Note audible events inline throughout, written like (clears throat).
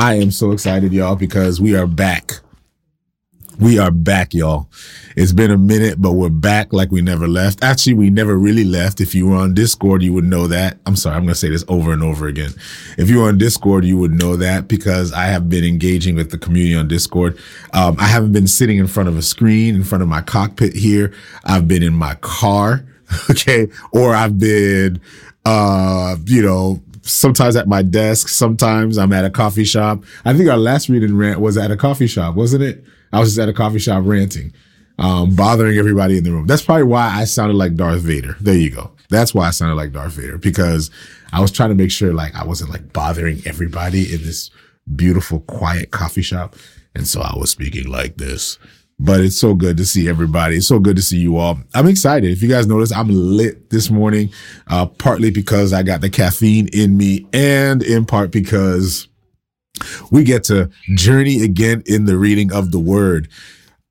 I am so excited, y'all, because we are back. We are back, y'all. It's been a minute, but we're back like we never left. Actually, we never really left. If you were on Discord, you would know that. I'm sorry, I'm going to say this over and over again. If you were on Discord, you would know that because I have been engaging with the community on Discord. Um, I haven't been sitting in front of a screen, in front of my cockpit here. I've been in my car. (laughs) Okay. Or I've been, uh, you know, sometimes at my desk, sometimes I'm at a coffee shop. I think our last reading rant was at a coffee shop, wasn't it? I was just at a coffee shop ranting, um, bothering everybody in the room. That's probably why I sounded like Darth Vader. There you go. That's why I sounded like Darth Vader because I was trying to make sure like I wasn't like bothering everybody in this beautiful, quiet coffee shop. And so I was speaking like this but it's so good to see everybody. It's so good to see you all. I'm excited. If you guys notice, I'm lit this morning, uh, partly because I got the caffeine in me and in part because we get to journey again in the reading of the word.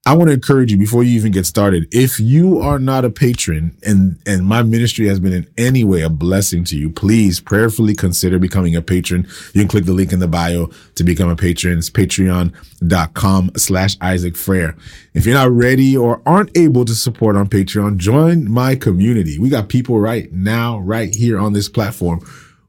I want to encourage you before you even get started. If you are not a patron and, and my ministry has been in any way a blessing to you, please prayerfully consider becoming a patron. You can click the link in the bio to become a patron. It's patreon.com slash Isaac Frere. If you're not ready or aren't able to support on Patreon, join my community. We got people right now, right here on this platform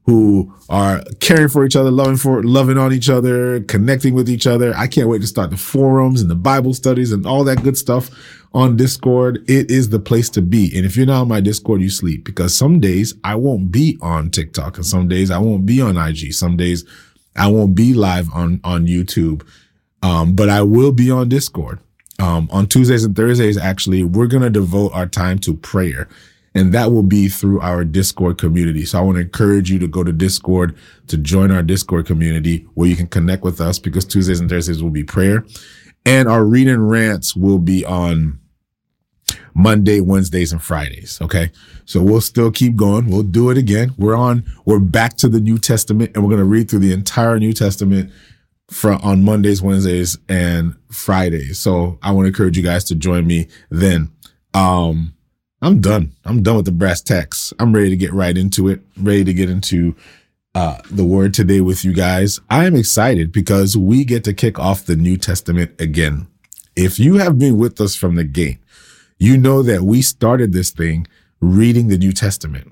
who are caring for each other, loving for, loving on each other, connecting with each other. I can't wait to start the forums and the Bible studies and all that good stuff on Discord. It is the place to be. And if you're not on my Discord, you sleep because some days I won't be on TikTok and some days I won't be on IG. Some days I won't be live on, on YouTube. Um, but I will be on Discord. Um, on Tuesdays and Thursdays, actually, we're going to devote our time to prayer and that will be through our Discord community. So I want to encourage you to go to Discord to join our Discord community where you can connect with us because Tuesdays and Thursdays will be prayer and our reading rants will be on Monday, Wednesdays, and Fridays. Okay. So we'll still keep going. We'll do it again. We're on, we're back to the New Testament and we're going to read through the entire New Testament from on Mondays, Wednesdays, and Fridays. So I want to encourage you guys to join me then. Um, I'm done. I'm done with the brass tacks. I'm ready to get right into it. Ready to get into uh, the word today with you guys. I am excited because we get to kick off the New Testament again. If you have been with us from the gate, you know that we started this thing reading the New Testament.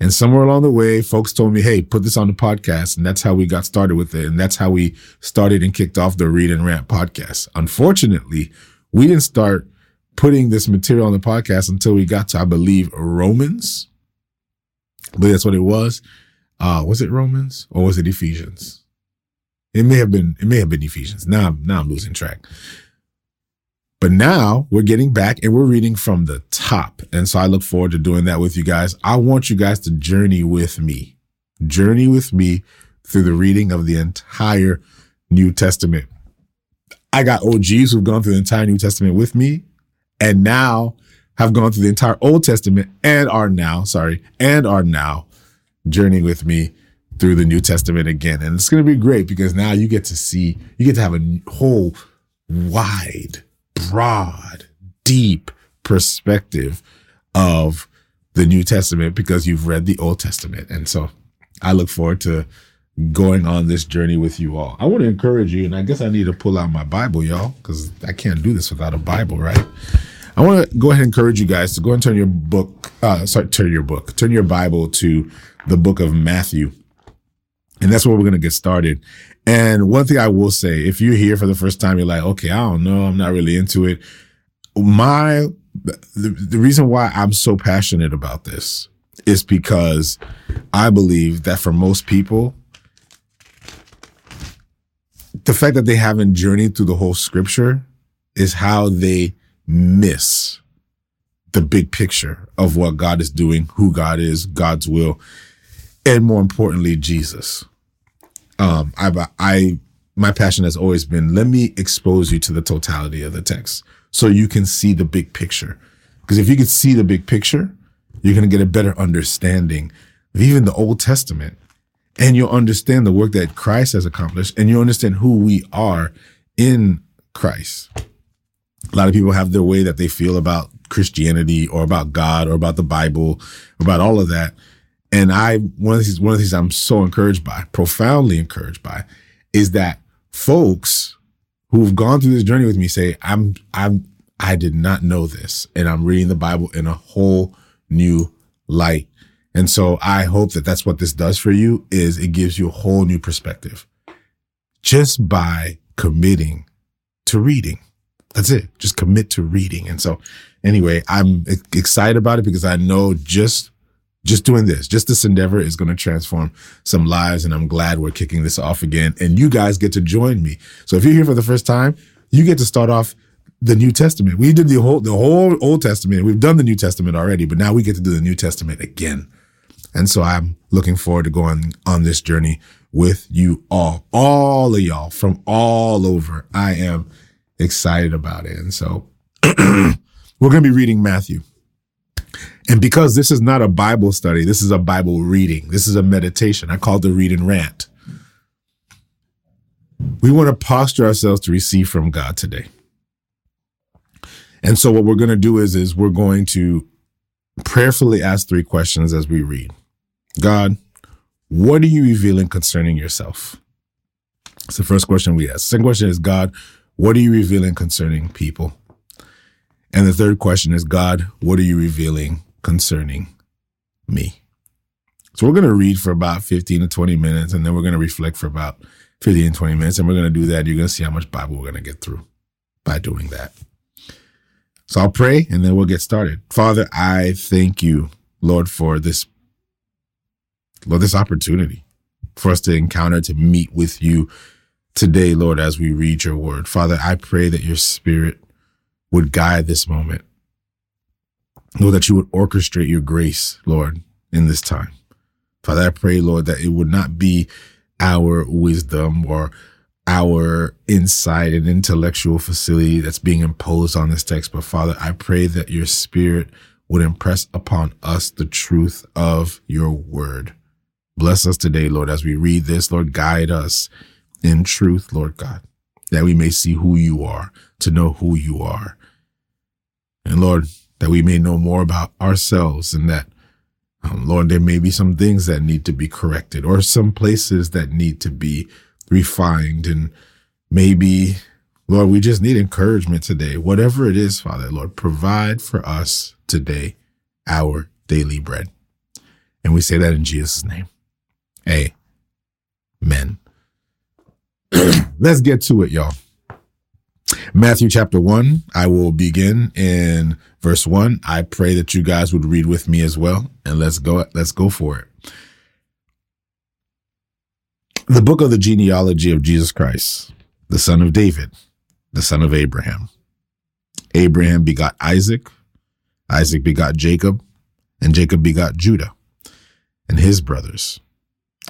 And somewhere along the way, folks told me, Hey, put this on the podcast. And that's how we got started with it. And that's how we started and kicked off the Read and Rant podcast. Unfortunately, we didn't start putting this material on the podcast until we got to, I believe, Romans. But that's what it was. Uh, was it Romans or was it Ephesians? It may have been, it may have been Ephesians. Now, now I'm losing track. But now we're getting back and we're reading from the top. And so I look forward to doing that with you guys. I want you guys to journey with me, journey with me through the reading of the entire New Testament. I got OGs who've gone through the entire New Testament with me and now have gone through the entire Old Testament and are now, sorry, and are now journeying with me through the New Testament again. And it's going to be great because now you get to see, you get to have a whole wide, broad, deep perspective of the New Testament because you've read the Old Testament. And so I look forward to going on this journey with you all. I want to encourage you, and I guess I need to pull out my Bible, y'all, because I can't do this without a Bible, right? I want to go ahead and encourage you guys to go and turn your book, uh, sorry, turn your book, turn your Bible to the book of Matthew. And that's where we're going to get started. And one thing I will say, if you're here for the first time, you're like, okay, I don't know. I'm not really into it. My, the, the reason why I'm so passionate about this is because I believe that for most people, the fact that they haven't journeyed through the whole scripture is how they miss the big picture of what God is doing, who God is, God's will, and more importantly, Jesus. Um, I, I, my passion has always been let me expose you to the totality of the text so you can see the big picture. Because if you can see the big picture, you're going to get a better understanding of even the Old Testament. And you'll understand the work that Christ has accomplished and you'll understand who we are in Christ. A lot of people have their way that they feel about Christianity or about God or about the Bible, about all of that. And I, one of these, one of the things I'm so encouraged by, profoundly encouraged by, is that folks who've gone through this journey with me say, I'm, I'm, I did not know this. And I'm reading the Bible in a whole new light. And so I hope that that's what this does for you is it gives you a whole new perspective just by committing to reading. That's it. Just commit to reading. And so anyway, I'm excited about it because I know just just doing this, just this endeavor is going to transform some lives. And I'm glad we're kicking this off again. And you guys get to join me. So if you're here for the first time, you get to start off the New Testament. We did the whole the whole Old Testament. We've done the New Testament already, but now we get to do the New Testament again. And so I'm looking forward to going on this journey with you all, all of y'all from all over. I am excited about it. And so (clears throat) we're going to be reading Matthew. And because this is not a Bible study, this is a Bible reading. This is a meditation. I call it the read and rant. We want to posture ourselves to receive from God today. And so what we're going to do is, is we're going to prayerfully ask three questions as we read. God, what are you revealing concerning yourself? It's the first question we ask. Second question is, God, what are you revealing concerning people? And the third question is, God, what are you revealing concerning me? So we're going to read for about 15 to 20 minutes, and then we're going to reflect for about 15 to 20 minutes. And we're going to do that. You're going to see how much Bible we're going to get through by doing that. So I'll pray and then we'll get started. Father, I thank you, Lord, for this, Lord, this opportunity for us to encounter, to meet with you today, Lord, as we read your word. Father, I pray that your spirit would guide this moment. Lord, that you would orchestrate your grace, Lord, in this time. Father, I pray, Lord, that it would not be our wisdom or our insight and intellectual facility that's being imposed on this text. But Father, I pray that your spirit would impress upon us the truth of your word. Bless us today, Lord, as we read this. Lord, guide us in truth, Lord God, that we may see who you are, to know who you are, and Lord, that we may know more about ourselves and that, um, Lord, there may be some things that need to be corrected or some places that need to be refined. And maybe, Lord, we just need encouragement today. Whatever it is, Father, Lord, provide for us today our daily bread. And we say that in Jesus' name. Amen. Let's get to it, y'all. Matthew chapter 1, I will begin in verse 1. I pray that you guys would read with me as well and let's go let's go for it. The book of the genealogy of Jesus Christ, the son of David, the son of Abraham. Abraham begot Isaac, Isaac begot Jacob, and Jacob begot Judah and his brothers.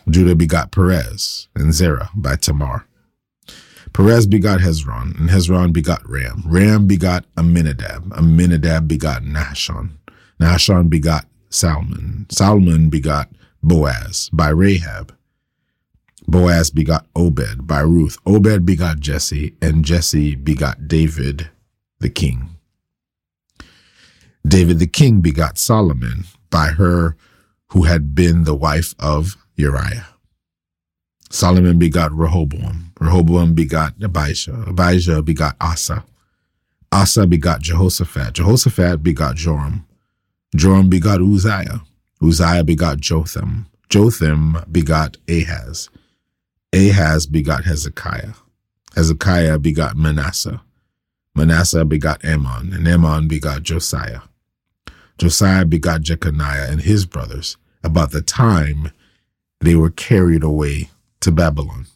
Judah begot Perez and Zerah by Tamar. Perez begot Hezron, and Hezron begot Ram. Ram begot Amminadab. Amminadab begot Nahshon. Nahshon begot Salmon. Salmon begot Boaz by Rahab. Boaz begot Obed by Ruth. Obed begot Jesse, and Jesse begot David the king. David the king begot Solomon by her who had been the wife of Uriah. Solomon begot Rehoboam. Rehoboam begot Abijah. Abijah begot Asa. Asa begot Jehoshaphat. Jehoshaphat begot Joram. Joram begot Uzziah. Uzziah begot Jotham. Jotham begot Ahaz. Ahaz begot Hezekiah. Hezekiah begot Manasseh. Manasseh begot Amon, and Amon begot Josiah. Josiah begot Jeconiah and his brothers about the time they were carried away to Babylon.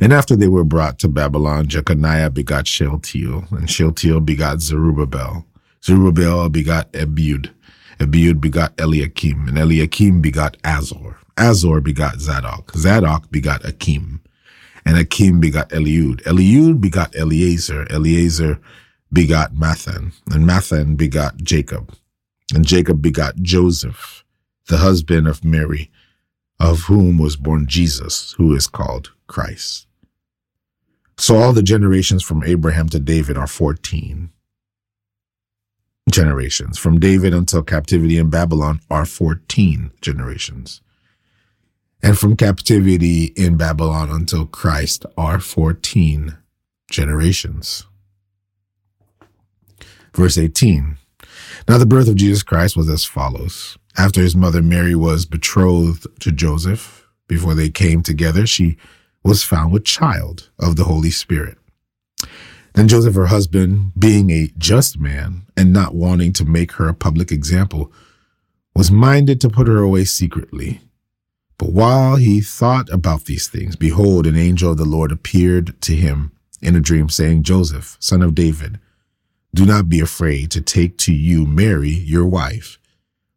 And after they were brought to Babylon, Jeconiah begot Shealtiel, and Shealtiel begot Zerubbabel. Zerubbabel begot Abiud. Abiud begot Eliakim, and Eliakim begot Azor. Azor begot Zadok. Zadok begot Achim, and Achim begot Eliud. Eliud begot Eleazar. Eleazar begot Matthan, and Matthan begot Jacob. And Jacob begot Joseph, the husband of Mary, of whom was born Jesus, who is called Christ. So all the generations from Abraham to David are 14 generations. From David until captivity in Babylon are 14 generations. and from captivity in Babylon until Christ are 14 generations. Verse 18. Now the birth of Jesus Christ was as follows. After his mother Mary was betrothed to Joseph, before they came together, she was found with child of the Holy Spirit. Then Joseph, her husband, being a just man and not wanting to make her a public example, was minded to put her away secretly. But while he thought about these things, behold, an angel of the Lord appeared to him in a dream, saying, Joseph, son of David, do not be afraid to take to you Mary, your wife,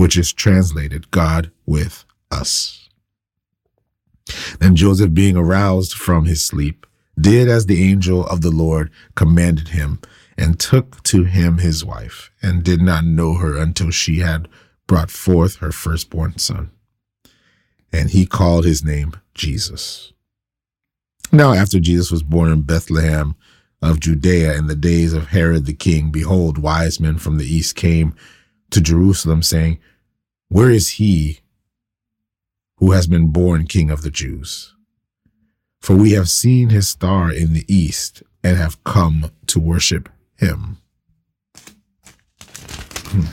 which is translated God with us. Then Joseph, being aroused from his sleep, did as the angel of the Lord commanded him, and took to him his wife, and did not know her until she had brought forth her firstborn son. And he called his name Jesus. Now, after Jesus was born in Bethlehem of Judea in the days of Herod the king, behold, wise men from the east came to Jerusalem, saying, Where is he who has been born King of the Jews? For we have seen his star in the east and have come to worship him. Hmm.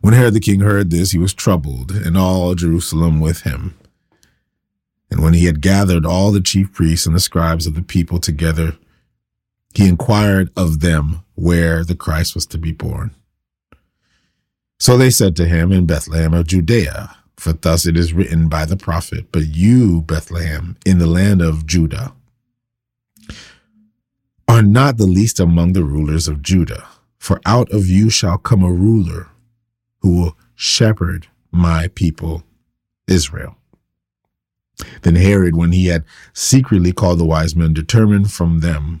When Herod the king heard this, he was troubled, and all Jerusalem with him. And when he had gathered all the chief priests and the scribes of the people together, he inquired of them where the Christ was to be born. So they said to him in Bethlehem of Judea, for thus it is written by the prophet, But you, Bethlehem, in the land of Judah, are not the least among the rulers of Judah, for out of you shall come a ruler who will shepherd my people Israel. Then Herod, when he had secretly called the wise men, determined from them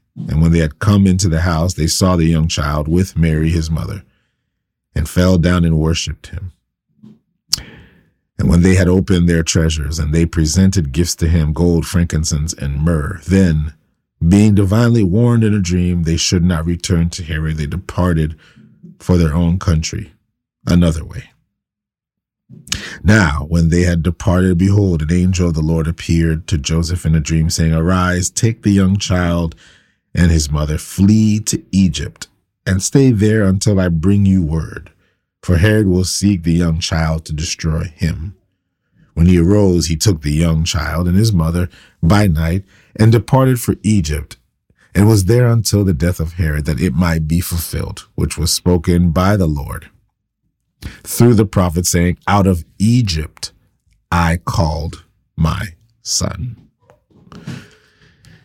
And when they had come into the house, they saw the young child with Mary, his mother, and fell down and worshipped him. And when they had opened their treasures, and they presented gifts to him gold, frankincense, and myrrh, then, being divinely warned in a dream, they should not return to Herod, they departed for their own country another way. Now, when they had departed, behold, an angel of the Lord appeared to Joseph in a dream, saying, Arise, take the young child and his mother, Flee to Egypt and stay there until I bring you word, for Herod will seek the young child to destroy him. When he arose, he took the young child and his mother by night and departed for Egypt, and was there until the death of Herod, that it might be fulfilled, which was spoken by the Lord through the prophet, saying, Out of Egypt I called my son.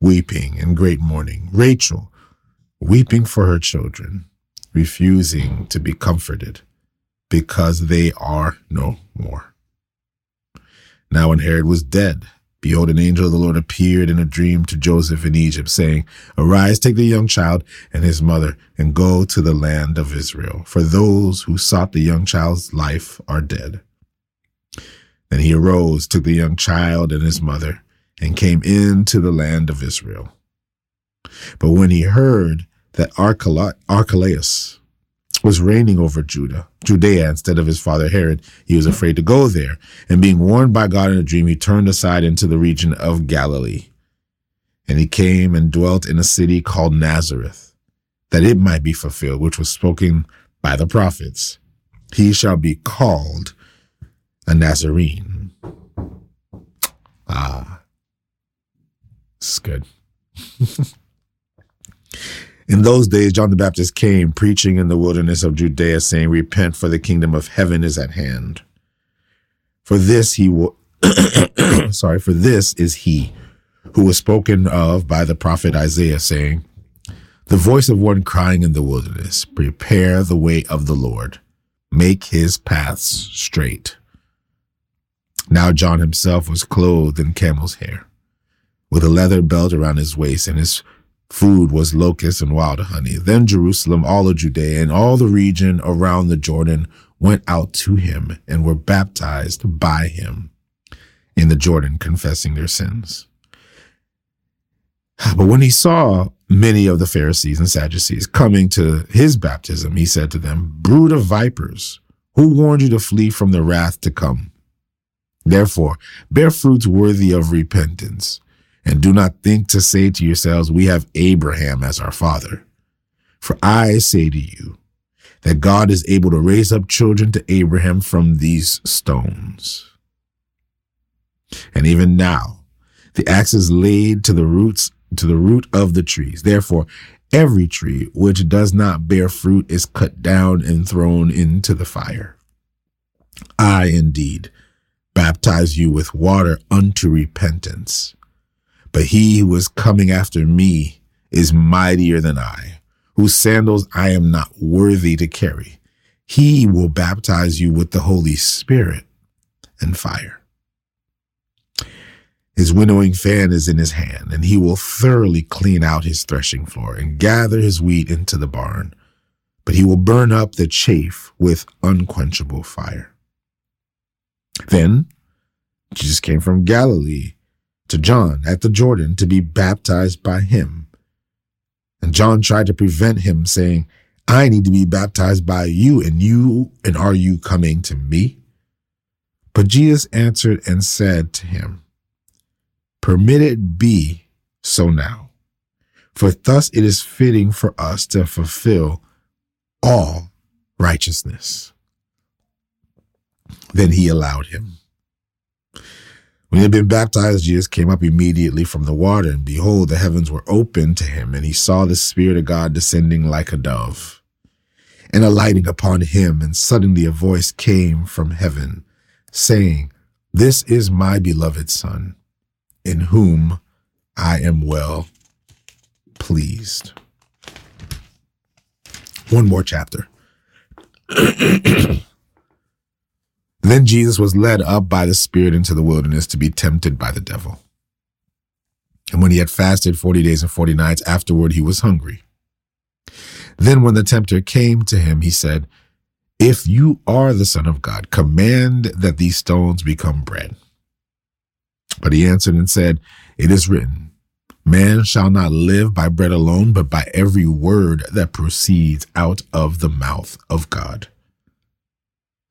weeping in great mourning. Rachel, weeping for her children, refusing to be comforted because they are no more. Now, when Herod was dead, behold, an angel of the Lord appeared in a dream to Joseph in Egypt, saying, Arise, take the young child and his mother, and go to the land of Israel, for those who sought the young child's life are dead. Then he arose, took the young child and his mother, and came into the land of Israel. But when he heard that Archelaus was reigning over Judah, Judea instead of his father Herod, he was afraid to go there. And being warned by God in a dream, he turned aside into the region of Galilee. And he came and dwelt in a city called Nazareth, that it might be fulfilled, which was spoken by the prophets. He shall be called a Nazarene. Ah, it's good. (laughs) In those days, John the Baptist came preaching in the wilderness of Judea, saying, Repent, for the kingdom of heaven is at hand. For this he will, (coughs) sorry, for this is he who was spoken of by the prophet Isaiah, saying, The voice of one crying in the wilderness, Prepare the way of the Lord, make his paths straight. Now John himself was clothed in camel's hair, with a leather belt around his waist, and his Food was locusts and wild honey. Then Jerusalem, all of Judea, and all the region around the Jordan went out to him and were baptized by him in the Jordan, confessing their sins. (sighs) But when he saw many of the Pharisees and Sadducees coming to his baptism, he said to them, Brood of vipers, who warned you to flee from the wrath to come? Therefore, bear fruits worthy of repentance. And do not think to say to yourselves, We have Abraham as our father. For I say to you that God is able to raise up children to Abraham from these stones. And even now, the axe is laid to the roots, to the root of the trees. Therefore, every tree which does not bear fruit is cut down and thrown into the fire. I indeed baptize you with water unto repentance. But he who is coming after me is mightier than I, whose sandals I am not worthy to carry. He will baptize you with the Holy Spirit and fire. His winnowing fan is in his hand, and he will thoroughly clean out his threshing floor and gather his wheat into the barn, but he will burn up the chaff with unquenchable fire. Then Jesus came from Galilee to John at the Jordan to be baptized by him. And John tried to prevent him, saying, I need to be baptized by you, and you, and are you coming to me? But Jesus answered and said to him, Permit it be so now, for thus it is fitting for us to fulfill all righteousness. Then he allowed him. When he had been baptized, Jesus came up immediately from the water, and behold, the heavens were opened to him, and he saw the Spirit of God descending like a dove and alighting upon him. And suddenly a voice came from heaven, saying, This is my beloved Son, in whom I am well pleased. One more chapter. (clears throat) Then Jesus was led up by the Spirit into the wilderness to be tempted by the devil. And when he had fasted 40 days and 40 nights, afterward he was hungry. Then when the tempter came to him, he said, If you are the Son of God, command that these stones become bread. But he answered and said, It is written, Man shall not live by bread alone, but by every word that proceeds out of the mouth of God.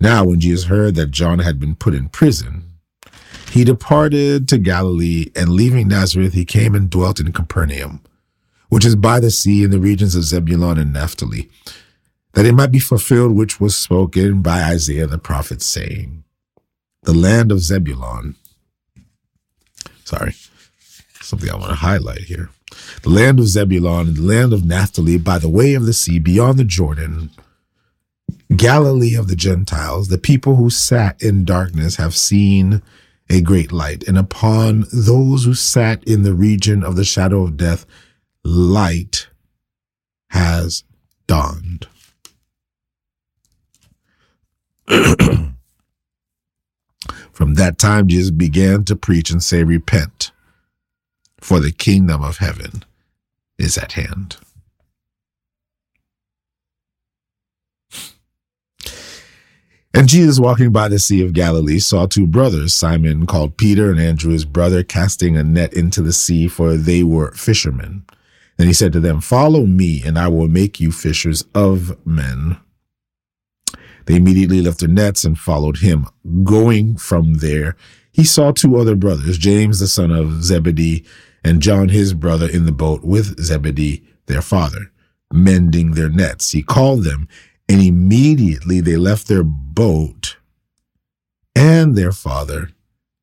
Now, when Jesus heard that John had been put in prison, he departed to Galilee, and leaving Nazareth, he came and dwelt in Capernaum, which is by the sea in the regions of Zebulun and Naphtali, that it might be fulfilled which was spoken by Isaiah the prophet, saying, The land of Zebulun. Sorry, something I want to highlight here. The land of Zebulun and the land of Naphtali by the way of the sea beyond the Jordan, Galilee of the Gentiles, the people who sat in darkness have seen a great light, and upon those who sat in the region of the shadow of death, light has dawned. (clears throat) From that time, Jesus began to preach and say, Repent, for the kingdom of heaven is at hand. And Jesus, walking by the Sea of Galilee, saw two brothers, Simon called Peter and Andrew his brother, casting a net into the sea, for they were fishermen. And he said to them, Follow me, and I will make you fishers of men. They immediately left their nets and followed him. Going from there, he saw two other brothers, James the son of Zebedee, and John his brother, in the boat with Zebedee their father, mending their nets. He called them and immediately they left their boat and their father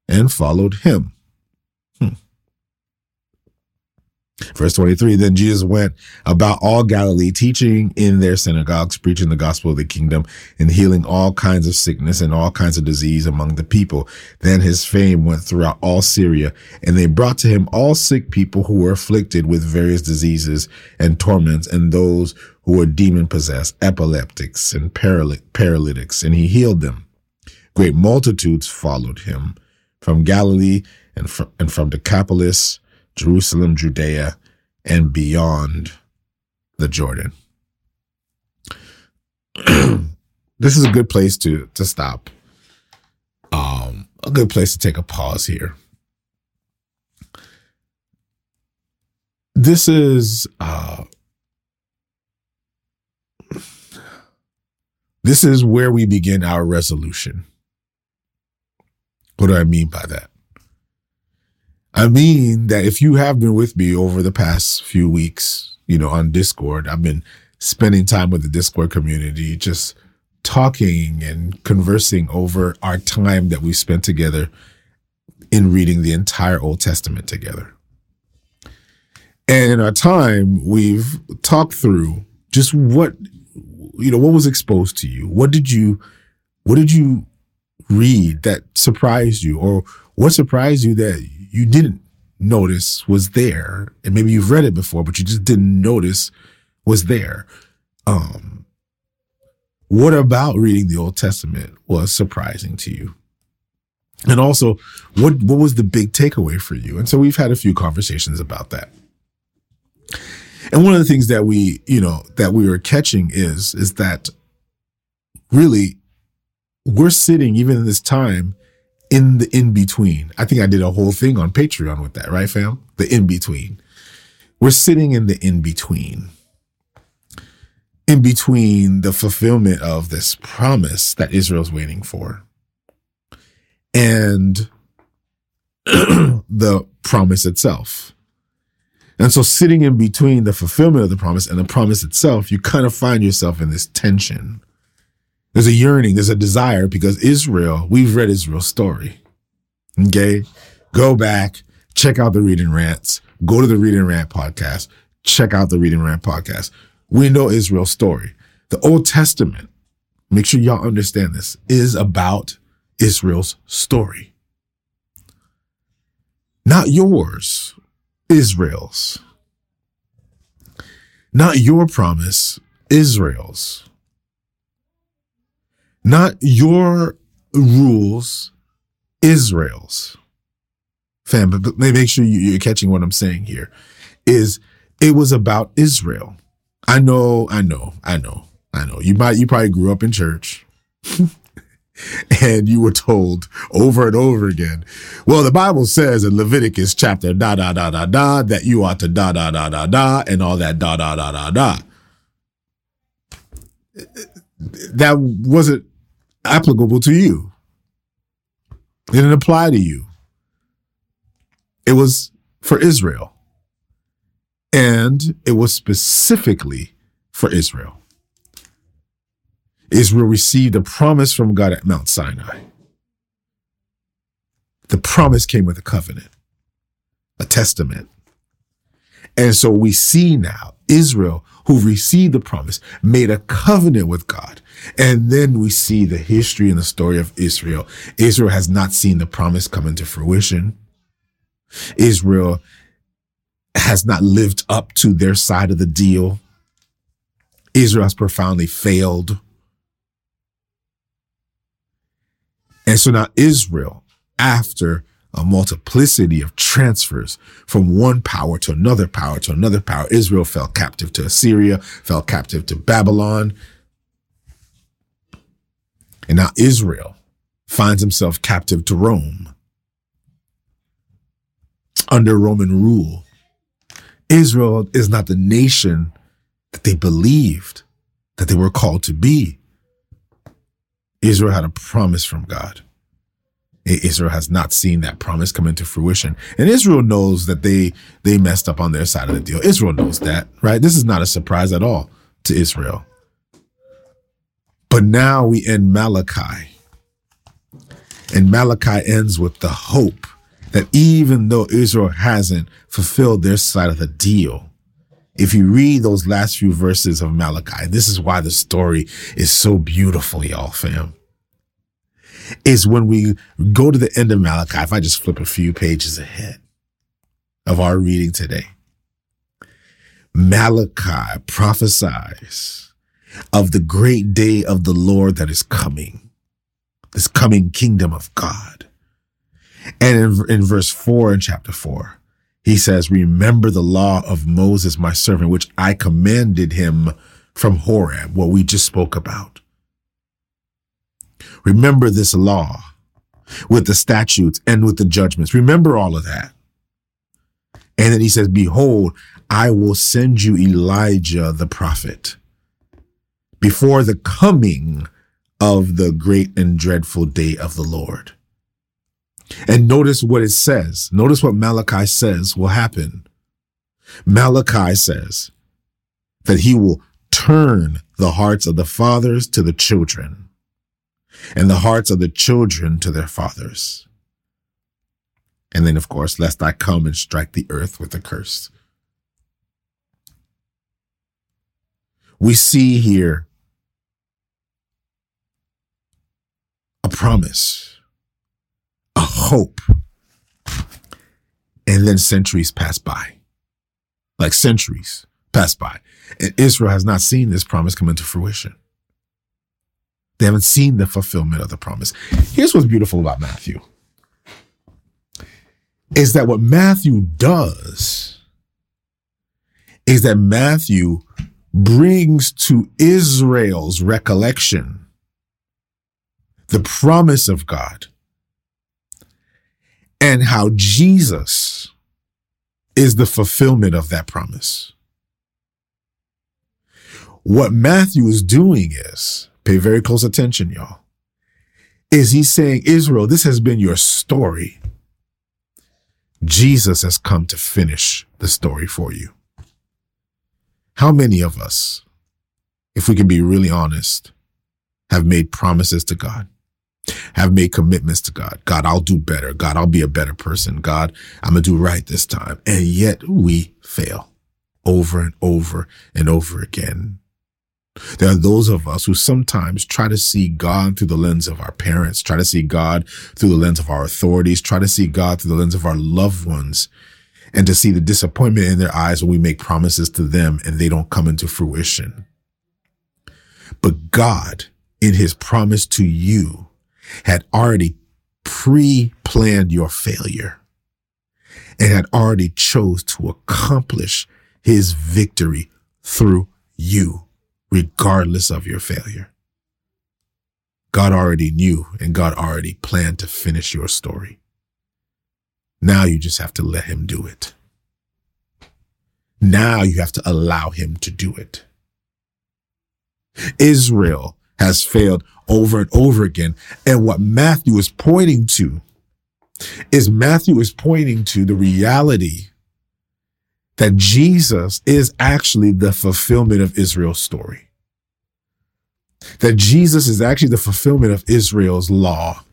and followed him. Verse 23 Then Jesus went about all Galilee, teaching in their synagogues, preaching the gospel of the kingdom, and healing all kinds of sickness and all kinds of disease among the people. Then his fame went throughout all Syria, and they brought to him all sick people who were afflicted with various diseases and torments, and those who were demon possessed, epileptics, and paralytics, and he healed them. Great multitudes followed him from Galilee and from, and from Decapolis, Jerusalem, Judea, and beyond the Jordan. (clears throat) this is a good place to to stop. Um, a good place to take a pause here. This is uh, This is where we begin our resolution. What do I mean by that? I mean that if you have been with me over the past few weeks, you know, on Discord, I've been spending time with the Discord community, just talking and conversing over our time that we spent together in reading the entire Old Testament together. And in our time, we've talked through just what you know, what was exposed to you? What did you, what did you read that surprised you or what surprised you that you didn't notice was there? And maybe you've read it before, but you just didn't notice was there. Um, what about reading the Old Testament was surprising to you? And also, what what was the big takeaway for you? And so we've had a few conversations about that. And one of the things that we, you know, that we were catching is, is that really we're sitting even in this time in the in between. I think I did a whole thing on Patreon with that, right, fam? The in between. We're sitting in the in between. In between the fulfillment of this promise that Israel's waiting for and (clears throat) the promise itself. And so sitting in between the fulfillment of the promise and the promise itself, you kind of find yourself in this tension. There's a yearning, there's a desire because Israel, we've read Israel's story. Okay. Go back, check out the reading rants, go to the reading rant podcast, check out the reading rant podcast. We know Israel's story. The Old Testament, make sure y'all understand this, is about Israel's story. Not yours Israel's. Not your promise, Israel's. Not your rules, Israel's. Fam, but make sure you're catching what I'm saying here. Is it was about Israel. I know, I know, I know, I know. You might, you probably grew up in church. and you were told over and over again, well, the Bible says in Leviticus chapter da da da da da that you ought to da da da da da and all that da da da da da. That wasn't applicable to you. It didn't apply to you. It was for Israel. And it was specifically for Israel. Israel received a promise from God at Mount Sinai. The promise came with a covenant, a testament. And so we see now Israel, who received the promise, made a covenant with God. And then we see the history and the story of Israel. Israel has not seen the promise come into fruition. Israel has not lived up to their side of the deal. Israel has profoundly failed. And so now Israel, after a multiplicity of transfers from one power to another power to another power, Israel fell captive to Assyria, fell captive to Babylon. And now Israel finds himself captive to Rome under Roman rule. Israel is not the nation that they believed that they were called to be. Israel had a promise from God. Israel has not seen that promise come into fruition. And Israel knows that they they messed up on their side of the deal. Israel knows that, right? This is not a surprise at all to Israel. But now we end Malachi. And Malachi ends with the hope that even though Israel hasn't fulfilled their side of the deal, if you read those last few verses of Malachi, this is why the story is so beautiful, y'all, fam. Is when we go to the end of Malachi, if I just flip a few pages ahead of our reading today, Malachi prophesies of the great day of the Lord that is coming, this coming kingdom of God. And in, in verse 4 in chapter 4, he says, Remember the law of Moses, my servant, which I commanded him from Horeb, what we just spoke about. Remember this law with the statutes and with the judgments. Remember all of that. And then he says, Behold, I will send you Elijah the prophet before the coming of the great and dreadful day of the Lord. And notice what it says. Notice what Malachi says will happen. Malachi says that he will turn the hearts of the fathers to the children and the hearts of the children to their fathers. And then, of course, lest I come and strike the earth with a curse. We see here a promise a hope. And then centuries pass by. Like centuries pass by. And Israel has not seen this promise come into fruition. They haven't seen the fulfillment of the promise. Here's what's beautiful about Matthew is that what Matthew does is that Matthew brings to Israel's recollection the promise of God and how Jesus is the fulfillment of that promise. What Matthew is doing is, pay very close attention, y'all, is he saying, Israel, this has been your story. Jesus has come to finish the story for you. How many of us, if we can be really honest, have made promises to God? have made commitments to God. God, I'll do better. God, I'll be a better person. God, I'm going to do right this time. And yet we fail over and over and over again. There are those of us who sometimes try to see God through the lens of our parents, try to see God through the lens of our authorities, try to see God through the lens of our loved ones, and to see the disappointment in their eyes when we make promises to them and they don't come into fruition. But God, in his promise to you, had already pre-planned your failure and had already chose to accomplish his victory through you, regardless of your failure. God already knew and God already planned to finish your story. Now you just have to let him do it. Now you have to allow him to do it. Israel has failed over and over again. And what Matthew is pointing to is Matthew is pointing to the reality that Jesus is actually the fulfillment of Israel's story. That Jesus is actually the fulfillment of Israel's law.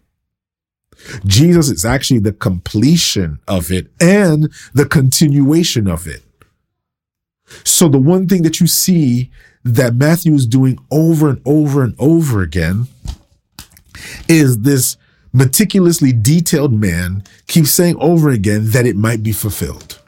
Jesus is actually the completion of it and the continuation of it. So the one thing that you see that Matthew is doing over and over and over again is this meticulously detailed man keeps saying over again that it might be fulfilled,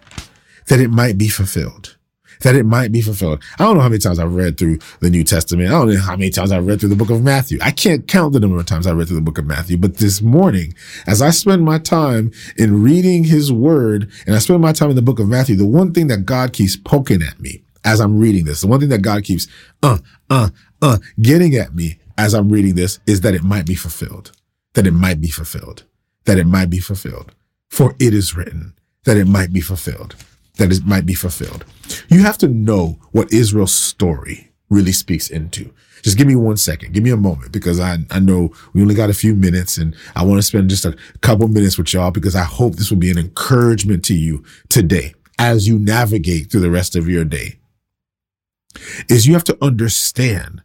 that it might be fulfilled that it might be fulfilled. I don't know how many times I've read through the New Testament. I don't know how many times I've read through the book of Matthew. I can't count the number of times I read through the book of Matthew. But this morning, as I spend my time in reading his word and I spend my time in the book of Matthew, the one thing that God keeps poking at me as I'm reading this, the one thing that God keeps, uh, uh, uh, getting at me as I'm reading this is that it might be fulfilled, that it might be fulfilled, that it might be fulfilled. For it is written that it might be fulfilled that it might be fulfilled. You have to know what Israel's story really speaks into. Just give me one second. Give me a moment because I, I know we only got a few minutes and I want to spend just a couple minutes with y'all because I hope this will be an encouragement to you today as you navigate through the rest of your day. Is you have to understand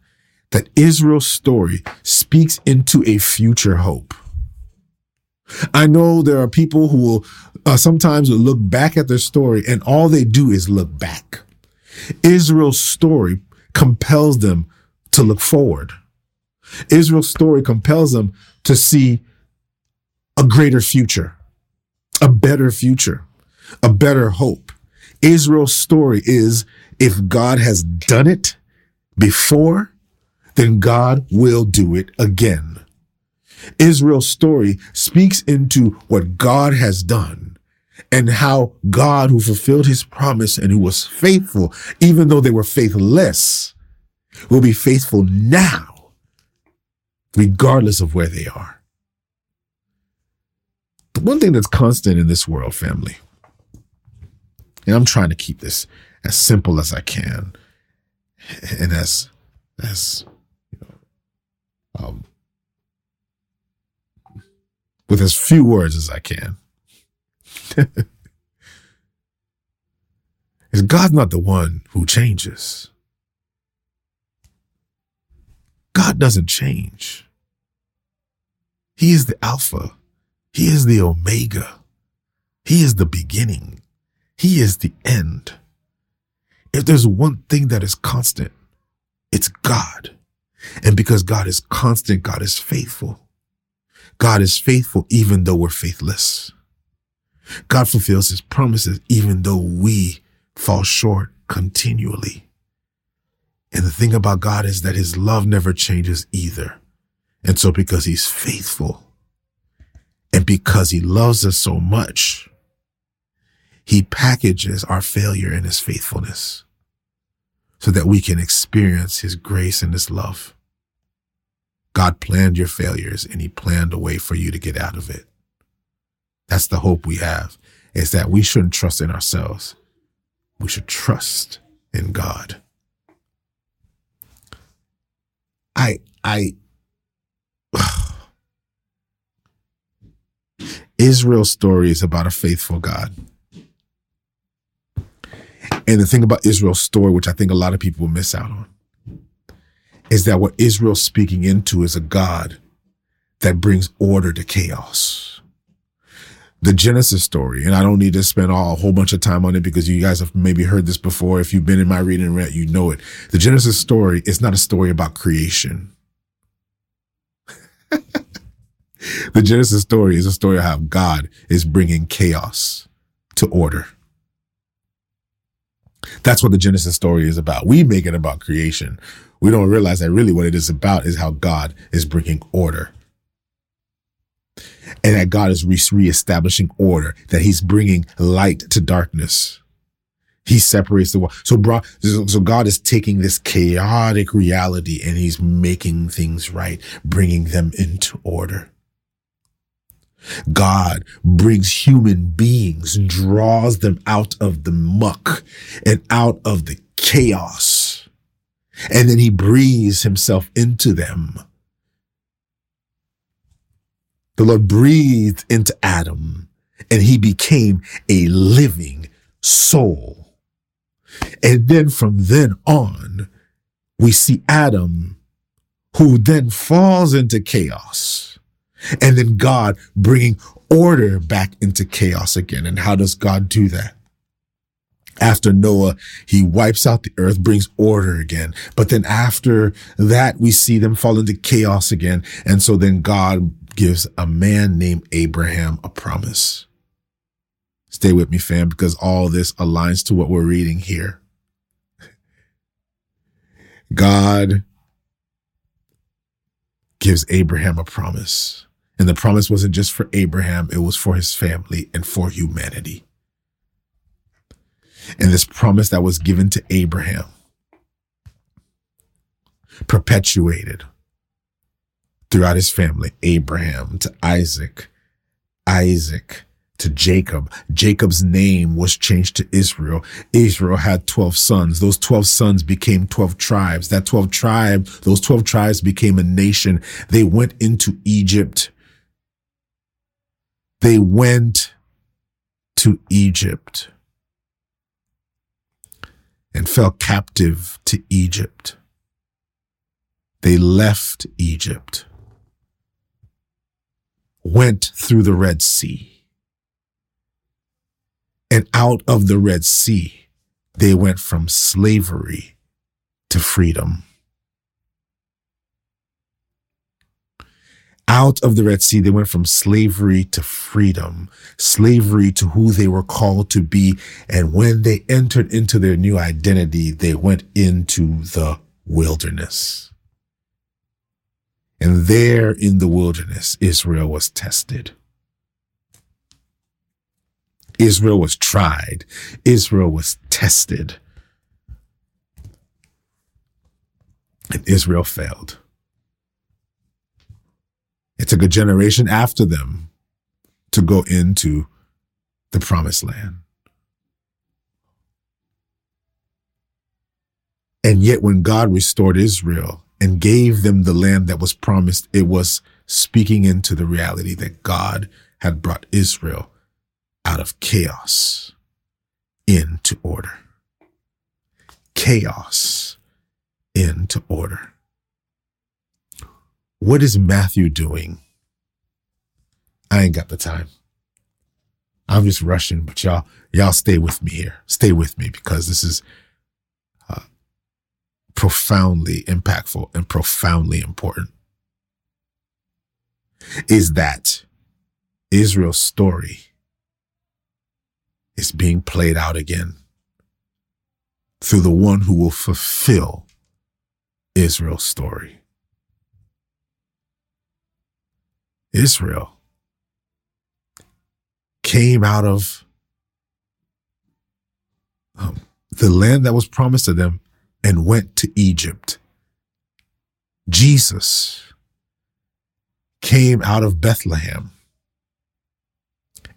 that Israel's story speaks into a future hope. I know there are people who will uh, sometimes look back at their story and all they do is look back. Israel's story compels them to look forward. Israel's story compels them to see a greater future, a better future, a better hope. Israel's story is if God has done it before, then God will do it again. Israel's story speaks into what God has done and how God, who fulfilled his promise and who was faithful, even though they were faithless, will be faithful now, regardless of where they are. The one thing that's constant in this world, family, and I'm trying to keep this as simple as I can and as, as, you know, um, with as few words as I can. (laughs) is God's not the one who changes. God doesn't change. He is the Alpha. He is the Omega. He is the beginning. He is the end. If there's one thing that is constant, it's God. And because God is constant, God is faithful. God is faithful even though we're faithless. God fulfills his promises even though we fall short continually. And the thing about God is that his love never changes either. And so because he's faithful and because he loves us so much, he packages our failure in his faithfulness so that we can experience his grace and his love. God planned your failures and he planned a way for you to get out of it. That's the hope we have is that we shouldn't trust in ourselves. We should trust in God. I, I, (sighs) Israel's story is about a faithful God. And the thing about Israel's story, which I think a lot of people miss out on, is that what Israel's speaking into is a God that brings order to chaos. The Genesis story, and I don't need to spend all, a whole bunch of time on it because you guys have maybe heard this before. If you've been in my reading read, you know it. The Genesis story is not a story about creation. (laughs) the Genesis story is a story of how God is bringing chaos to order. That's what the Genesis story is about. We make it about creation we don't realize that really what it is about is how God is bringing order. And that God is re- reestablishing order, that he's bringing light to darkness. He separates the world. So, bro, so God is taking this chaotic reality and he's making things right, bringing them into order. God brings human beings, draws them out of the muck and out of the chaos and then he breathes himself into them. The Lord breathed into Adam and he became a living soul. And then from then on, we see Adam who then falls into chaos. And then God bringing order back into chaos again. And how does God do that? After Noah, he wipes out the earth, brings order again. But then after that, we see them fall into chaos again. And so then God gives a man named Abraham a promise. Stay with me, fam, because all this aligns to what we're reading here. (laughs) God gives Abraham a promise. And the promise wasn't just for Abraham, it was for his family and for humanity. And this promise that was given to Abraham perpetuated throughout his family Abraham to Isaac, Isaac to Jacob. Jacob's name was changed to Israel. Israel had 12 sons. Those 12 sons became 12 tribes. That 12 tribe, those 12 tribes became a nation. They went into Egypt. They went to Egypt and fell captive to Egypt. They left Egypt, went through the Red Sea and out of the Red Sea, they went from slavery to freedom. Out of the Red Sea, they went from slavery to freedom, slavery to who they were called to be. And when they entered into their new identity, they went into the wilderness. And there in the wilderness, Israel was tested. Israel was tried. Israel was tested. And Israel failed. It took a generation after them to go into the promised land. And yet, when God restored Israel and gave them the land that was promised, it was speaking into the reality that God had brought Israel out of chaos into order. Chaos into order. What is Matthew doing? I ain't got the time. I'm just rushing, but y'all, y'all stay with me here. Stay with me because this is uh, profoundly impactful and profoundly important. Is that Israel's story is being played out again through the one who will fulfill Israel's story. Israel came out of um, the land that was promised to them and went to Egypt. Jesus came out of Bethlehem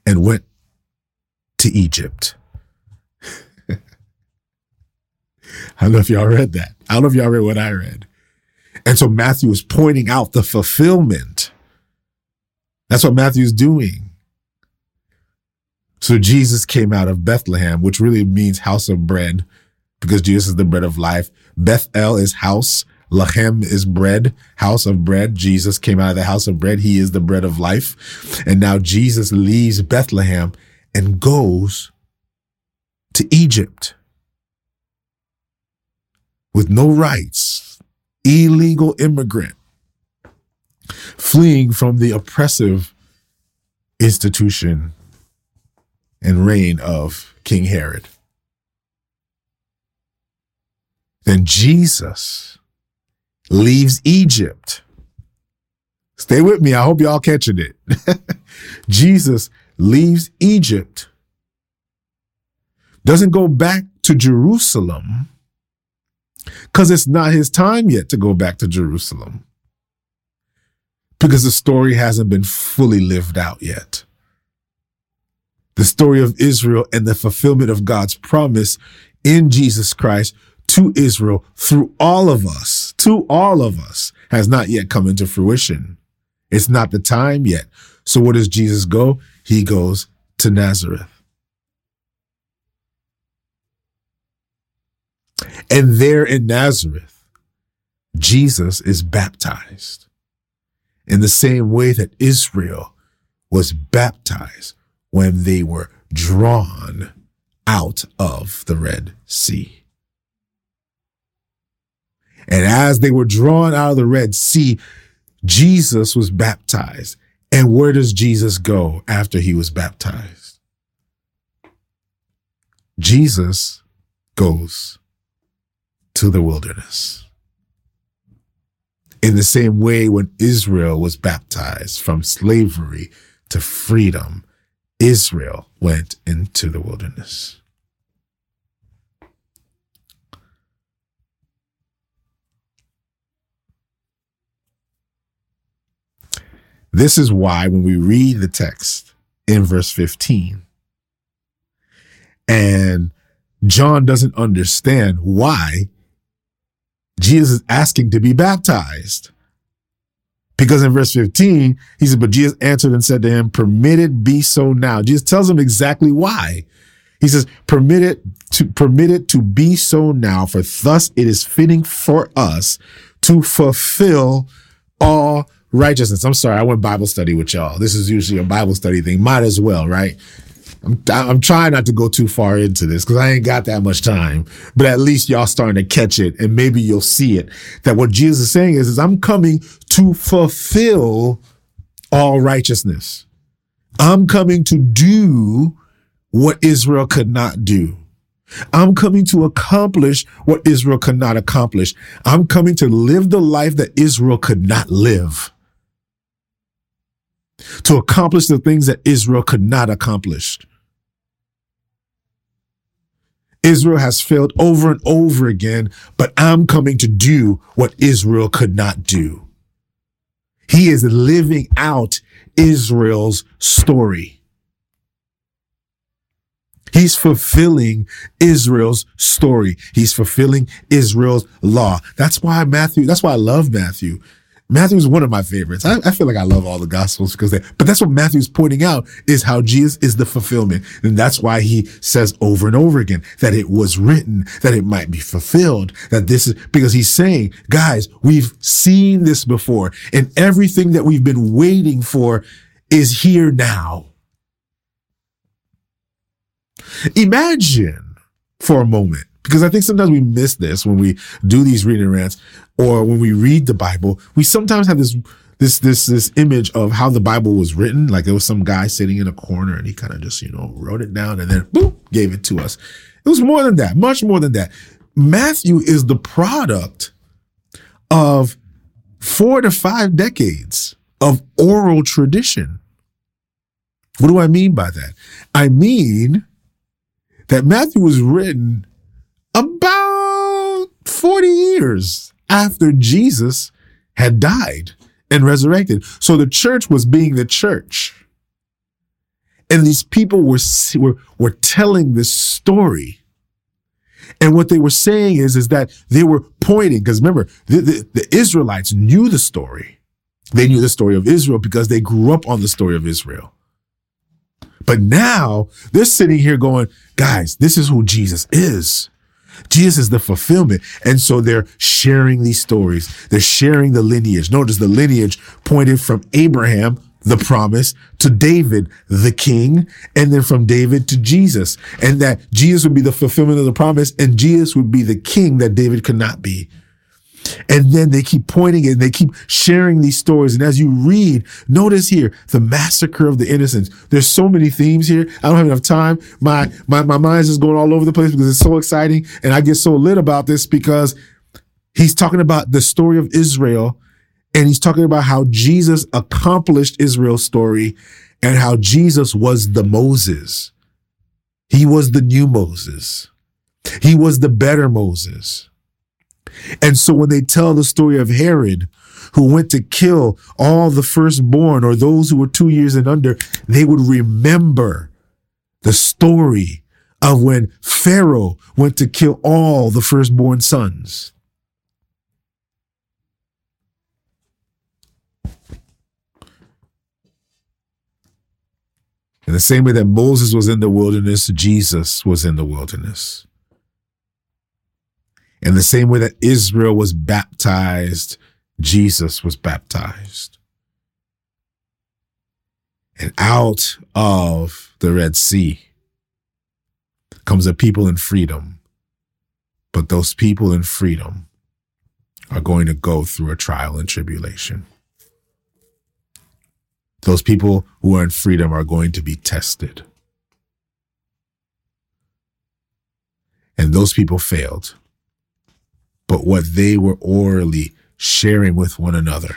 and went to Egypt. (laughs) I don't know if y'all read that. I don't know if y'all read what I read. And so Matthew is pointing out the fulfillment. That's what Matthew's doing. So Jesus came out of Bethlehem, which really means house of bread, because Jesus is the bread of life. Bethel is house. Lahem is bread, house of bread. Jesus came out of the house of bread. He is the bread of life. And now Jesus leaves Bethlehem and goes to Egypt with no rights, illegal immigrant, fleeing from the oppressive institution and reign of King Herod. Then Jesus leaves Egypt. Stay with me. I hope y'all catching it. (laughs) Jesus leaves Egypt, doesn't go back to Jerusalem because it's not his time yet to go back to Jerusalem because the story hasn't been fully lived out yet. The story of Israel and the fulfillment of God's promise in Jesus Christ to Israel through all of us, to all of us, has not yet come into fruition. It's not the time yet. So where does Jesus go? He goes to Nazareth. And there in Nazareth, Jesus is baptized in the same way that Israel was baptized when they were drawn out of the Red Sea. And as they were drawn out of the Red Sea, Jesus was baptized. And where does Jesus go after he was baptized? Jesus goes to the wilderness. In the same way, when Israel was baptized from slavery to freedom, Israel went into the wilderness. This is why when we read the text in verse 15 and John doesn't understand why Jesus is asking to be baptized. Because in verse 15, he said, But Jesus answered and said to him, Permit it be so now. Jesus tells him exactly why. He says, Permit it to permit it to be so now, for thus it is fitting for us to fulfill all righteousness. I'm sorry, I went Bible study with y'all. This is usually a Bible study thing. Might as well, right? I'm, I'm trying not to go too far into this because I ain't got that much time, but at least y'all starting to catch it and maybe you'll see it. That what Jesus is saying is, is I'm coming to fulfill all righteousness. I'm coming to do what Israel could not do. I'm coming to accomplish what Israel could not accomplish. I'm coming to live the life that Israel could not live to accomplish the things that Israel could not accomplish. Israel has failed over and over again, but I'm coming to do what Israel could not do. He is living out Israel's story. He's fulfilling Israel's story. He's fulfilling Israel's law. That's why Matthew, that's why I love Matthew. Matthew's one of my favorites. I, I, feel like I love all the gospels because they, but that's what Matthew's pointing out is how Jesus is the fulfillment. And that's why he says over and over again that it was written, that it might be fulfilled, that this is because he's saying, guys, we've seen this before and everything that we've been waiting for is here now. Imagine for a moment because I think sometimes we miss this when we do these reading rants or when we read the Bible. We sometimes have this this this this image of how the Bible was written. Like it was some guy sitting in a corner and he kind of just you know wrote it down and then boop gave it to us. It was more than that, much more than that. Matthew is the product of four to five decades of oral tradition. What do I mean by that? I mean that Matthew was written about 40 years after Jesus had died and resurrected. So the church was being the church. And these people were, were, were telling this story. And what they were saying is, is that they were pointing, because remember, the, the, the Israelites knew the story. They knew the story of Israel because they grew up on the story of Israel. But now they're sitting here going, guys, this is who Jesus is. Jesus is the fulfillment. And so they're sharing these stories. They're sharing the lineage. Notice the lineage pointed from Abraham, the promise, to David, the king, and then from David to Jesus. And that Jesus would be the fulfillment of the promise and Jesus would be the king that David could not be. And then they keep pointing and they keep sharing these stories. And as you read, notice here the massacre of the innocents. There's so many themes here. I don't have enough time. My my my mind's just going all over the place because it's so exciting. And I get so lit about this because he's talking about the story of Israel and he's talking about how Jesus accomplished Israel's story and how Jesus was the Moses. He was the new Moses. He was the better Moses. And so when they tell the story of Herod, who went to kill all the firstborn or those who were two years and under, they would remember the story of when Pharaoh went to kill all the firstborn sons. In the same way that Moses was in the wilderness, Jesus was in the wilderness. In the same way that Israel was baptized, Jesus was baptized. And out of the Red Sea comes a people in freedom. But those people in freedom are going to go through a trial and tribulation. Those people who are in freedom are going to be tested. And those people failed. But what they were orally sharing with one another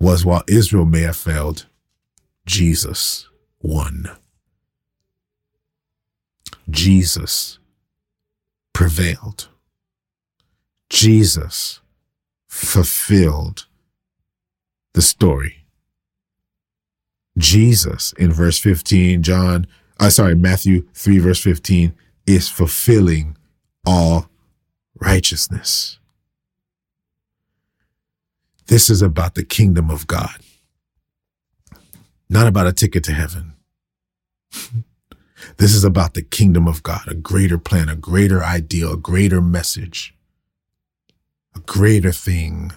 was while Israel may have failed, Jesus won. Jesus prevailed. Jesus fulfilled the story. Jesus in verse 15, John, uh, sorry, Matthew 3, verse 15, is fulfilling all righteousness. This is about the kingdom of God, not about a ticket to heaven. (laughs) This is about the kingdom of God, a greater plan, a greater ideal, a greater message, a greater thing.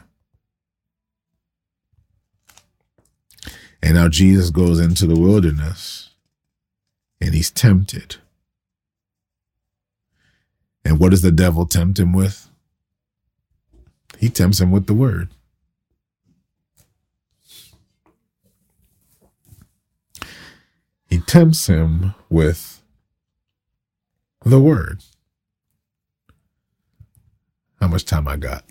And now Jesus goes into the wilderness and he's tempted. And what does the devil tempt him with? He tempts him with the word. He tempts him with the word. How much time I got?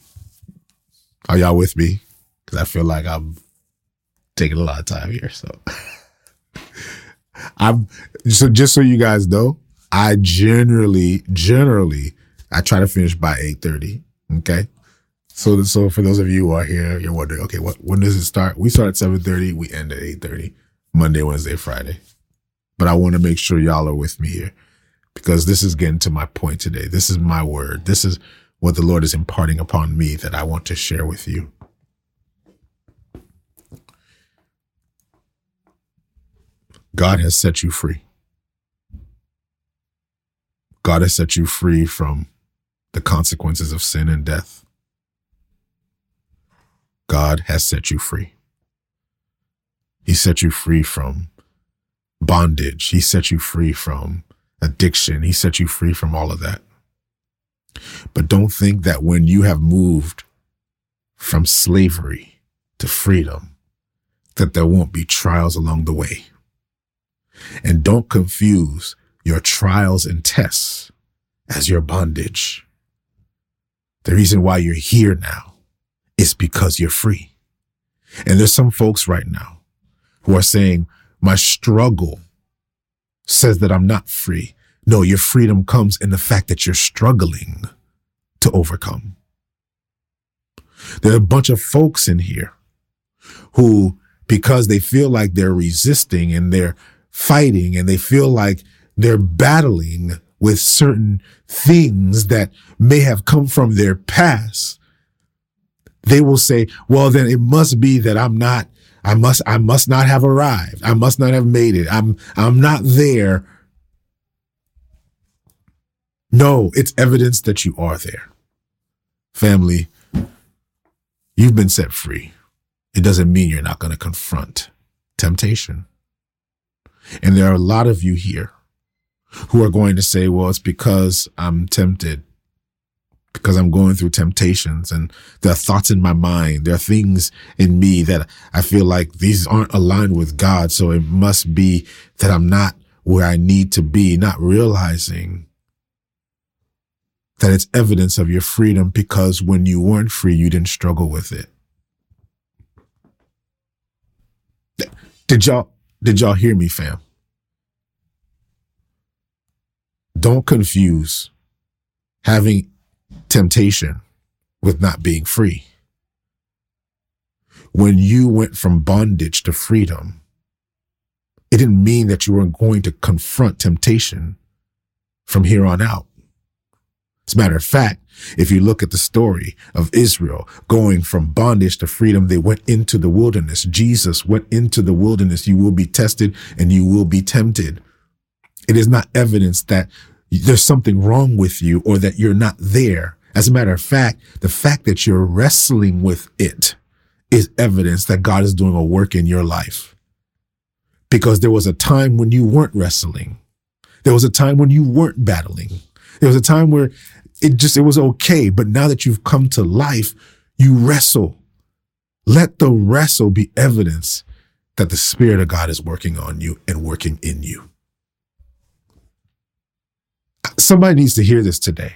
Are y'all with me? Because I feel like I'm taking a lot of time here. So (laughs) I'm so just so you guys know, I generally, generally, I try to finish by eight thirty. Okay. So, so for those of you who are here, you're wondering, okay, what when does it start? We start at seven thirty. We end at eight thirty. Monday, Wednesday, Friday. But I want to make sure y'all are with me here because this is getting to my point today. This is my word. This is what the Lord is imparting upon me that I want to share with you. God has set you free. God has set you free from the consequences of sin and death. God has set you free. He set you free from bondage. He set you free from addiction. He set you free from all of that. But don't think that when you have moved from slavery to freedom, that there won't be trials along the way. And don't confuse your trials and tests as your bondage. The reason why you're here now is because you're free. And there's some folks right now who are saying, my struggle says that I'm not free. No, your freedom comes in the fact that you're struggling to overcome. There are a bunch of folks in here who, because they feel like they're resisting and they're fighting and they feel like they're battling with certain things that may have come from their past, they will say, well, then it must be that I'm not I must, I must not have arrived. I must not have made it. I'm, I'm not there. No, it's evidence that you are there. Family, you've been set free. It doesn't mean you're not going to confront temptation. And there are a lot of you here who are going to say, well, it's because I'm tempted because I'm going through temptations and there are thoughts in my mind. There are things in me that I feel like these aren't aligned with God. So it must be that I'm not where I need to be, not realizing that it's evidence of your freedom because when you weren't free, you didn't struggle with it. Did y'all, did y'all hear me, fam? Don't confuse having temptation with not being free. When you went from bondage to freedom, it didn't mean that you weren't going to confront temptation from here on out. As a matter of fact, if you look at the story of Israel going from bondage to freedom, they went into the wilderness. Jesus went into the wilderness. You will be tested and you will be tempted. It is not evidence that there's something wrong with you or that you're not there. As a matter of fact, the fact that you're wrestling with it is evidence that God is doing a work in your life. Because there was a time when you weren't wrestling. There was a time when you weren't battling. There was a time where it just, it was okay. But now that you've come to life, you wrestle. Let the wrestle be evidence that the Spirit of God is working on you and working in you. Somebody needs to hear this today.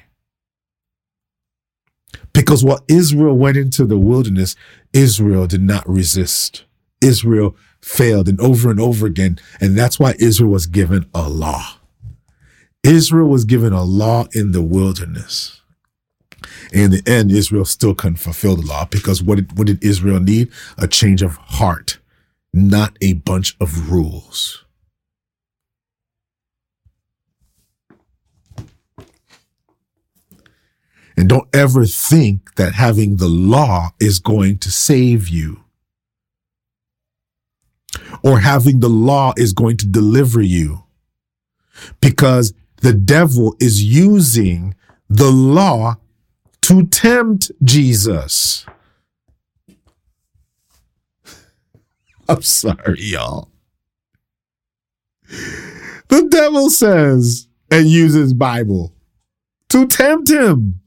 Because while Israel went into the wilderness, Israel did not resist. Israel failed and over and over again. And that's why Israel was given a law. Israel was given a law in the wilderness. In the end, Israel still couldn't fulfill the law because what did, what did Israel need? A change of heart, not a bunch of rules. And don't ever think that having the law is going to save you or having the law is going to deliver you because the devil is using the law to tempt Jesus. (laughs) I'm sorry, y'all. The devil says and uses Bible to tempt him.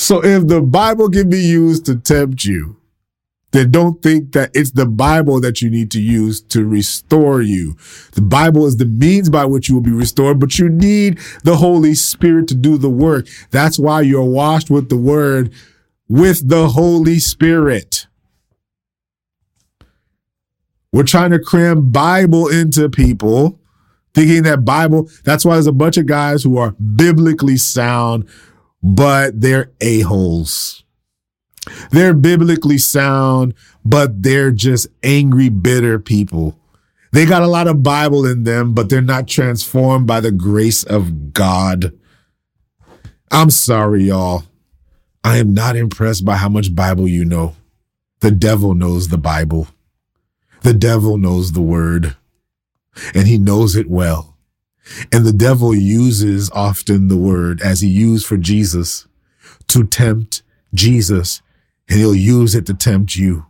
So if the Bible can be used to tempt you, then don't think that it's the Bible that you need to use to restore you. The Bible is the means by which you will be restored, but you need the Holy Spirit to do the work. That's why you're washed with the word with the Holy Spirit. We're trying to cram Bible into people, thinking that Bible, that's why there's a bunch of guys who are biblically sound but they're a-holes. They're biblically sound, but they're just angry, bitter people. They got a lot of Bible in them, but they're not transformed by the grace of God. I'm sorry, y'all. I am not impressed by how much Bible you know. The devil knows the Bible. The devil knows the word and he knows it well. And the devil uses often the word as he used for Jesus to tempt Jesus and he'll use it to tempt you.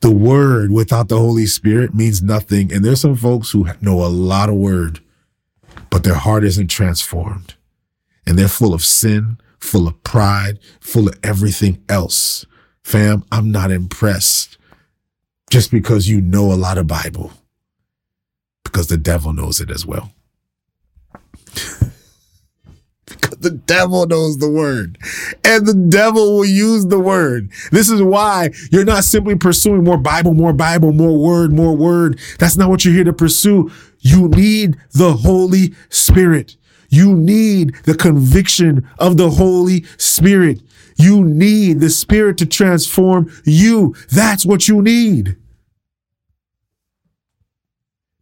The word without the Holy Spirit means nothing. And there's some folks who know a lot of word, but their heart isn't transformed and they're full of sin, full of pride, full of everything else. Fam, I'm not impressed just because you know a lot of Bible because the devil knows it as well. (laughs) because the devil knows the word and the devil will use the word. This is why you're not simply pursuing more Bible, more Bible, more word, more word. That's not what you're here to pursue. You need the Holy Spirit. You need the conviction of the Holy Spirit. You need the Spirit to transform you. That's what you need.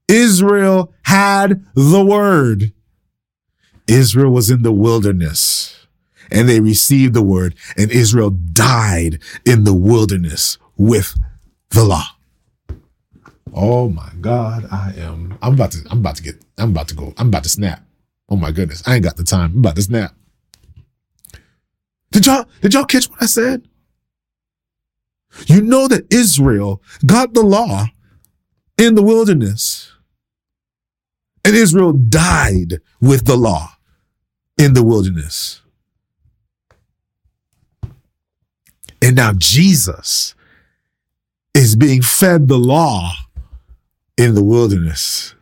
Israel had the word. Israel was in the wilderness and they received the word and Israel died in the wilderness with the law. Oh my God, I am, I'm about to, I'm about to get, I'm about to go, I'm about to snap. Oh my goodness, I ain't got the time. I'm about to snap. Did y'all, did y'all catch what I said? You know that Israel got the law in the wilderness and Israel died with the law in the wilderness. And now Jesus is being fed the law in the wilderness.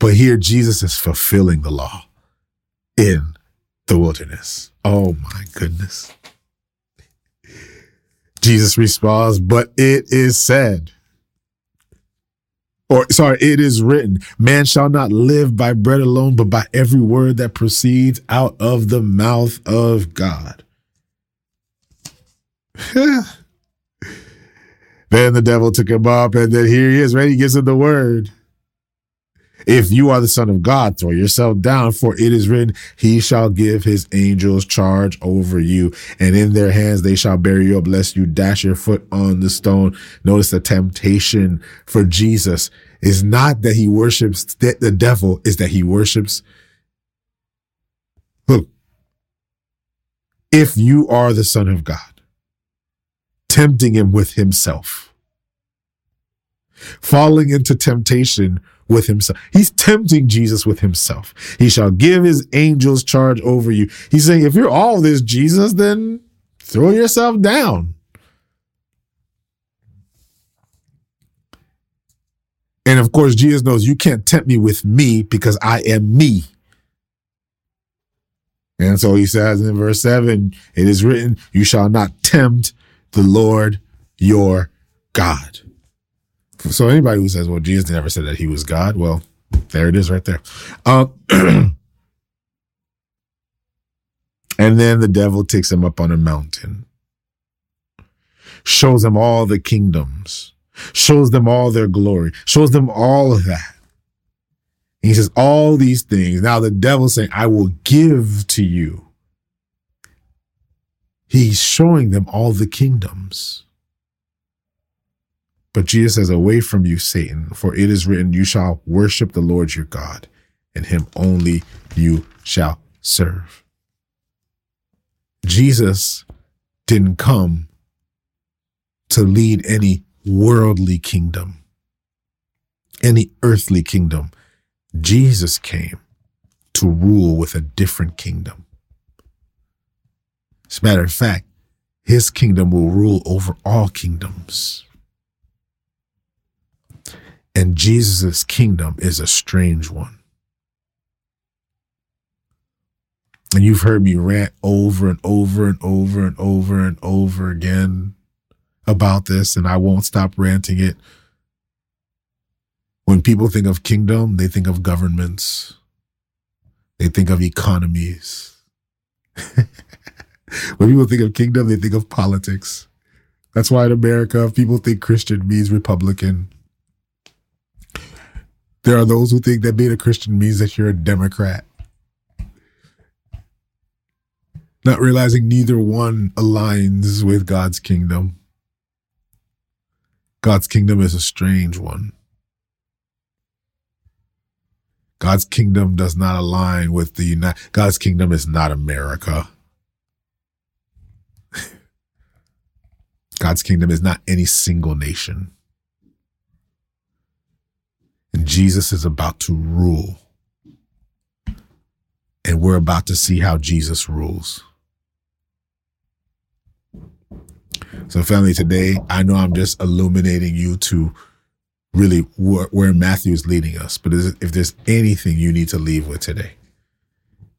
But here Jesus is fulfilling the law in the wilderness. Oh my goodness. (laughs) Jesus responds, but it is said, or sorry, it is written, man shall not live by bread alone, but by every word that proceeds out of the mouth of God. (laughs) then the devil took him up, and then here he is, right? He gives him the word. If you are the son of God, throw yourself down, for it is written, he shall give his angels charge over you, and in their hands they shall bear you up, lest you dash your foot on the stone. Notice the temptation for Jesus is not that he worships the devil, is that he worships. Look, if you are the son of God, tempting him with himself, falling into temptation with himself. He's tempting Jesus with himself. He shall give his angels charge over you. He's saying, if you're all this Jesus, then throw yourself down. And of course, Jesus knows you can't tempt me with me because I am me. And so he says in verse 7 it is written, You shall not tempt the Lord your God. So anybody who says, well, Jesus never said that he was God, well, there it is right there. Uh, (clears throat) and then the devil takes him up on a mountain, shows them all the kingdoms, shows them all their glory, shows them all of that. And he says, all these things. Now the devil's saying, I will give to you. He's showing them all the kingdoms. But Jesus says, Away from you, Satan, for it is written, You shall worship the Lord your God, and him only you shall serve. Jesus didn't come to lead any worldly kingdom, any earthly kingdom. Jesus came to rule with a different kingdom. As a matter of fact, his kingdom will rule over all kingdoms. And Jesus' kingdom is a strange one. And you've heard me rant over and over and over and over and over again about this, and I won't stop ranting it. When people think of kingdom, they think of governments, they think of economies. (laughs) when people think of kingdom, they think of politics. That's why in America, people think Christian means Republican. There are those who think that being a Christian means that you're a Democrat. Not realizing neither one aligns with God's kingdom. God's kingdom is a strange one. God's kingdom does not align with the United. God's kingdom is not America. (laughs) God's kingdom is not any single nation. And Jesus is about to rule. And we're about to see how Jesus rules. So, family, today, I know I'm just illuminating you to really where, where Matthew is leading us. But if there's anything you need to leave with today,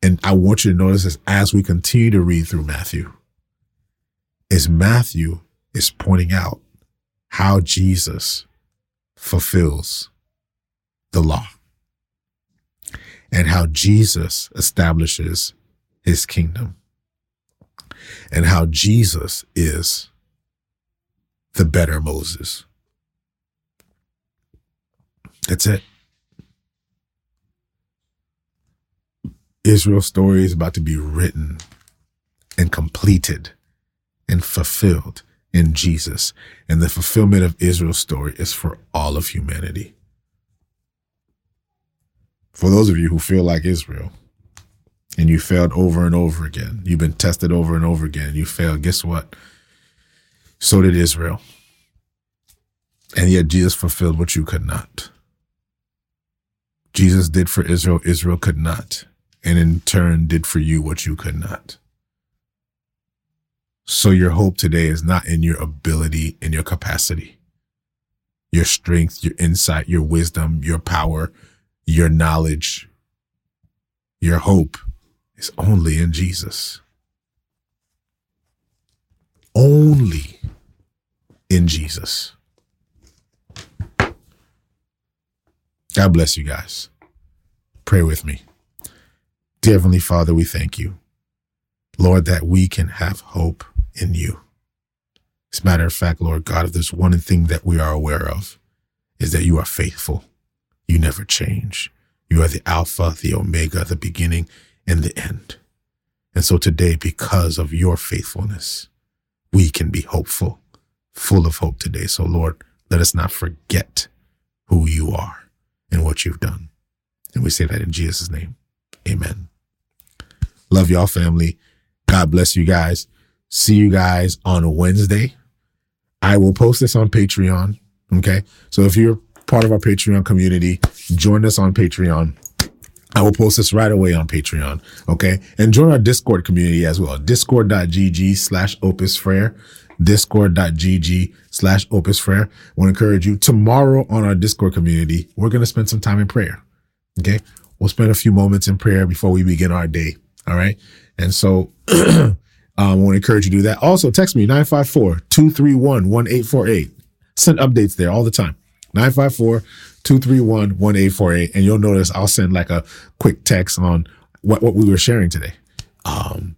and I want you to notice this as we continue to read through Matthew, is Matthew is pointing out how Jesus fulfills the law and how Jesus establishes his kingdom and how Jesus is the better Moses. That's it. Israel's story is about to be written and completed and fulfilled in Jesus. And the fulfillment of Israel's story is for all of humanity for those of you who feel like Israel and you failed over and over again, you've been tested over and over again, you failed, guess what? So did Israel. And yet Jesus fulfilled what you could not. Jesus did for Israel, Israel could not. And in turn did for you what you could not. So your hope today is not in your ability and your capacity, your strength, your insight, your wisdom, your power, your knowledge, your hope is only in Jesus. Only in Jesus. God bless you guys. Pray with me. Dear Heavenly Father, we thank you, Lord, that we can have hope in you. As a matter of fact, Lord God, if there's one thing that we are aware of, is that you are faithful You never change. You are the Alpha, the Omega, the beginning, and the end. And so today, because of your faithfulness, we can be hopeful, full of hope today. So, Lord, let us not forget who you are and what you've done. And we say that in Jesus' name. Amen. Love y'all, family. God bless you guys. See you guys on Wednesday. I will post this on Patreon. Okay. So if you're part of our Patreon community, join us on Patreon. I will post this right away on Patreon. Okay. And join our Discord community as well. Discord.gg slash opus frere. Discord.gg slash opus frere. I want to encourage you tomorrow on our Discord community. We're going to spend some time in prayer. Okay. We'll spend a few moments in prayer before we begin our day. All right. And so, (clears throat) um, I want to encourage you to do that. Also, text me 954 231 1848. Send updates there all the time. 954 231 1848. And you'll notice I'll send like a quick text on what, what we were sharing today. Um,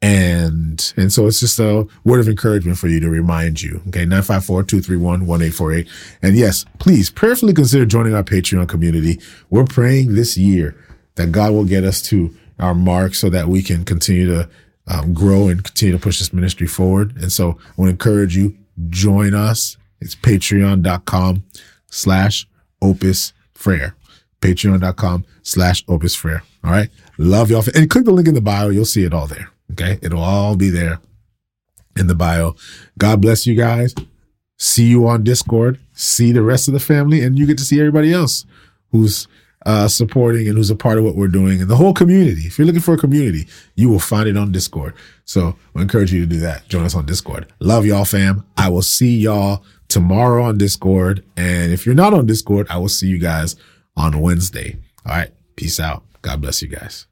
and, and so it's just a word of encouragement for you to remind you. Okay. 954-231-1848. And yes, please prayerfully consider joining our Patreon community. We're praying this year that God will get us to our mark so that we can continue to um, grow and continue to push this ministry forward. And so I want to encourage you, join us. It's patreon.com slash opus frere. Patreon.com slash opus frere. All right. Love y'all. And click the link in the bio. You'll see it all there. Okay. It'll all be there in the bio. God bless you guys. See you on Discord. See the rest of the family, and you get to see everybody else who's uh, supporting and who's a part of what we're doing and the whole community. If you're looking for a community, you will find it on Discord. So I encourage you to do that. Join us on Discord. Love y'all, fam. I will see y'all tomorrow on Discord. And if you're not on Discord, I will see you guys on Wednesday. All right. Peace out. God bless you guys.